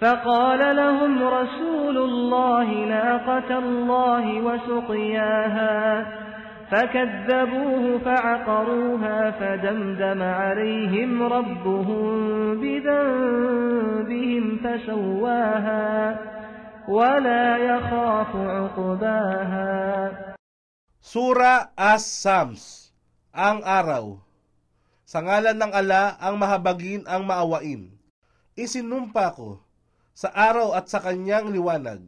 فقال لهم رسول الله ناقة الله وسقياها فكذبوه فعقروها فدمدم عليهم ربهم بذنبهم فسواها ولا يخاف عقباها Sura As-Sams, ang araw. Sa ngalan ng ala, ang mahabagin, ang maawain. Isinumpa ko sa araw at sa kanyang liwanag,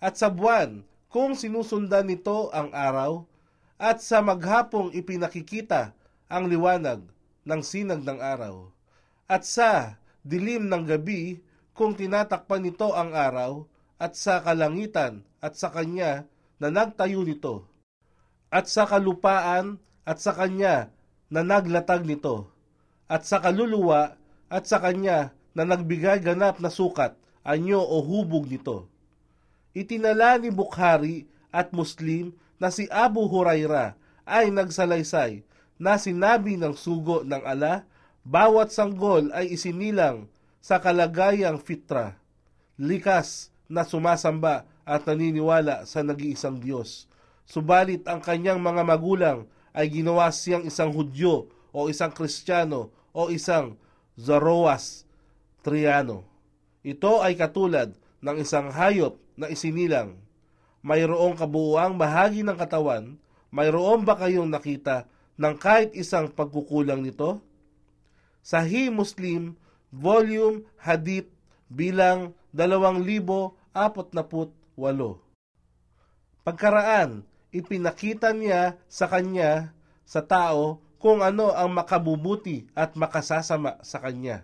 at sa buwan kung sinusundan nito ang araw, at sa maghapong ipinakikita ang liwanag ng sinag ng araw, at sa dilim ng gabi kung tinatakpan nito ang araw, at sa kalangitan at sa kanya na nagtayo nito. At sa kalupaan at sa kanya na naglatag nito, at sa kaluluwa at sa kanya na nagbigay ganap na sukat, anyo o hubog nito. Itinala ni Bukhari at Muslim na si Abu Huraira ay nagsalaysay na sinabi ng sugo ng ala, bawat sanggol ay isinilang sa kalagayang fitra, likas na sumasamba at naniniwala sa nag-iisang Diyos Subalit ang kanyang mga magulang ay ginawa siyang isang Hudyo o isang Kristiyano o isang Zoroas Triano. Ito ay katulad ng isang hayop na isinilang. Mayroong kabuuang bahagi ng katawan, mayroon ba kayong nakita ng kahit isang pagkukulang nito? Sahih Muslim, Volume Hadith bilang 2048. Pagkaraan, ipinakita niya sa kanya, sa tao, kung ano ang makabubuti at makasasama sa kanya.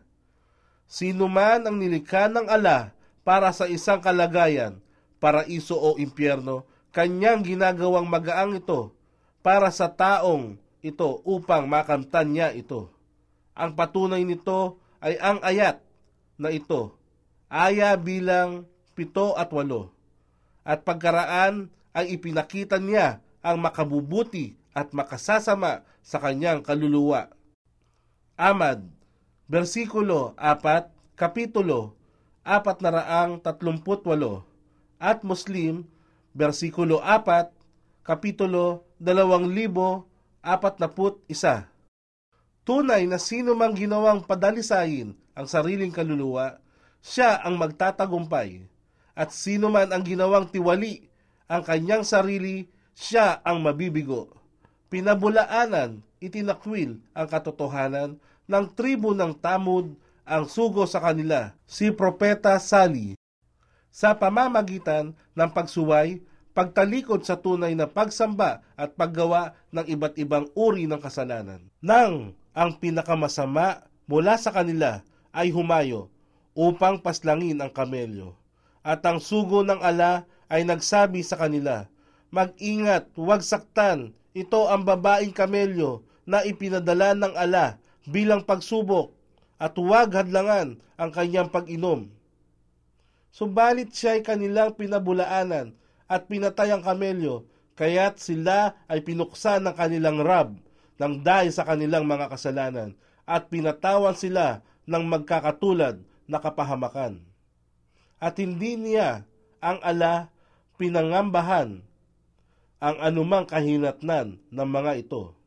Sino man ang nilikha ng ala para sa isang kalagayan, paraiso o impyerno, kanyang ginagawang magaang ito para sa taong ito upang makamtan niya ito. Ang patunay nito ay ang ayat na ito, aya bilang pito at walo. At pagkaraan ay ipinakita niya ang makabubuti at makasasama sa kanyang kaluluwa. Amad, versikulo 4, kapitulo 438 at Muslim, versikulo 4, kapitulo 2041. Tunay na sino mang ginawang padalisayin ang sariling kaluluwa, siya ang magtatagumpay. At sino man ang ginawang tiwali ang kanyang sarili, siya ang mabibigo. Pinabulaanan, itinakwil ang katotohanan ng tribo ng Tamud ang sugo sa kanila, si Propeta Sali. Sa pamamagitan ng pagsuway, pagtalikod sa tunay na pagsamba at paggawa ng iba't ibang uri ng kasalanan. Nang ang pinakamasama mula sa kanila ay humayo upang paslangin ang kamelyo. At ang sugo ng ala ay nagsabi sa kanila, Mag-ingat, huwag saktan, ito ang babaeng kamelyo na ipinadala ng ala bilang pagsubok at huwag hadlangan ang kanyang pag-inom. Subalit siya ay kanilang pinabulaanan at pinatay ang kamelyo, kaya't sila ay pinuksan ng kanilang rab ng dahil sa kanilang mga kasalanan at pinatawan sila ng magkakatulad na kapahamakan. At hindi niya ang ala pinangambahan ang anumang kahinatnan ng mga ito.